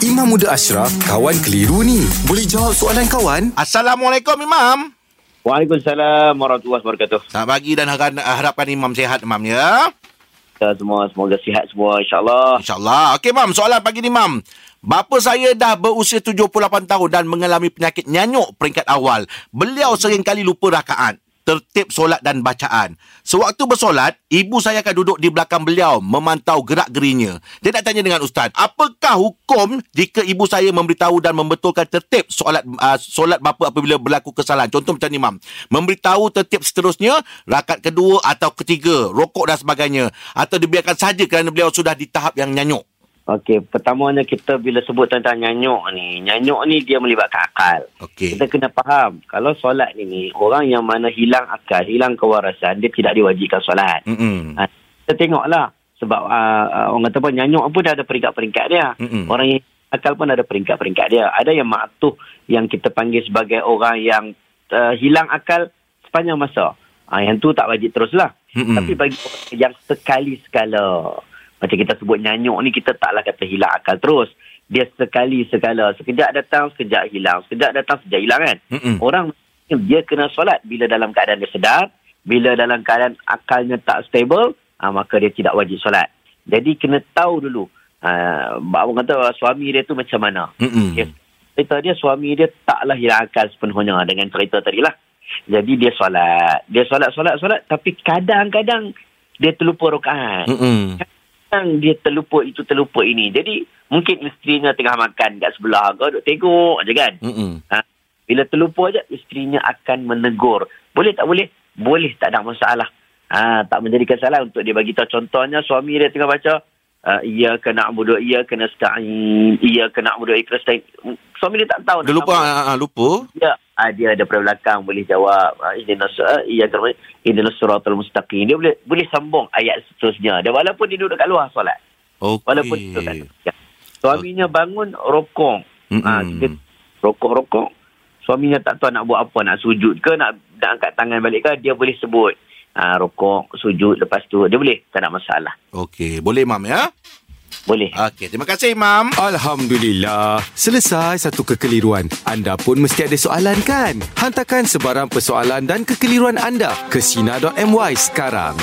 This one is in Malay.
Imam Muda Ashraf, kawan keliru ni. Boleh jawab soalan kawan? Assalamualaikum Imam. Waalaikumsalam warahmatullahi wabarakatuh. Selamat pagi dan harap, harapkan Imam sehat Imam ya. Kita semua semoga sihat semua insya-Allah. InsyaAllah. Okey Mam, soalan pagi ni Mam. Bapa saya dah berusia 78 tahun dan mengalami penyakit nyanyuk peringkat awal. Beliau sering kali lupa rakaat tertib solat dan bacaan. Sewaktu bersolat, ibu saya akan duduk di belakang beliau memantau gerak-gerinya. Dia nak tanya dengan ustaz, apakah hukum jika ibu saya memberitahu dan membetulkan tertib solat uh, solat bapa apabila berlaku kesalahan? Contoh macam ni, Mam. Memberitahu tertib seterusnya, rakaat kedua atau ketiga, rokok dan sebagainya. Atau dibiarkan saja kerana beliau sudah di tahap yang nyanyuk. Okey, pertamanya kita bila sebut tentang nyanyuk ni, nyanyuk ni dia melibatkan akal. Okey. Kita kena faham, kalau solat ni, orang yang mana hilang akal, hilang kewarasan, dia tidak diwajibkan solat. Ha, kita tengoklah sebab uh, uh, orang kata apa nyanyuk pun dah ada peringkat-peringkat dia. Mm-mm. Orang yang akal pun ada peringkat-peringkat dia. Ada yang maktuh yang kita panggil sebagai orang yang uh, hilang akal sepanjang masa. Uh, yang tu tak wajib teruslah. Mm-mm. Tapi bagi orang yang sekali sekala macam kita sebut nyanyuk ni kita taklah kata hilang akal terus. Dia sekali sekala, sekejap datang, sekejap hilang, sekejap datang, sekejap hilang kan. Mm-mm. Orang dia kena solat bila dalam keadaan dia sedar, bila dalam keadaan akalnya tak stable, ha, maka dia tidak wajib solat. Jadi kena tahu dulu. Ha, orang kata suami dia tu macam mana. Mm-mm. Dia, cerita dia suami dia taklah hilang akal sepenuhnya dengan cerita tadi lah. Jadi dia solat. Dia solat, solat, solat. Tapi kadang-kadang dia terlupa rakaat. Mm-mm. Kadang dia terlupa itu, terlupa ini. Jadi mungkin isterinya tengah makan kat sebelah. Kau duduk tengok je kan. Mm-mm. Ha, bila terlupa je, isterinya akan menegur. Boleh tak boleh? Boleh, tak ada masalah. Ha, tak menjadikan salah untuk dia bagi tahu. Contohnya, suami dia tengah baca, uh, ia kena budu, ia kena sta'in, ia kena budu ikhlas sta'in. Suami dia tak tahu. Dia lupa, ah, ah, lupa. Ya, ah, dia ada pada belakang boleh jawab. Ah, ini ah, iya terus ini suratul mustaqim. Dia boleh boleh sambung ayat seterusnya. Dan walaupun dia duduk kat luar solat. Okey. Walaupun dia duduk kat ya. Suaminya bangun rokok. Ah, dia rokok-rokok. Suaminya tak tahu nak buat apa, nak sujud ke, nak, nak angkat tangan balik ke, dia boleh sebut. Ah, rokok, sujud, lepas tu dia boleh, tak ada masalah. Okey, boleh Mam ya? Boleh. Okey, terima kasih Imam. Alhamdulillah. Selesai satu kekeliruan. Anda pun mesti ada soalan kan? Hantarkan sebarang persoalan dan kekeliruan anda ke Sina.my sekarang.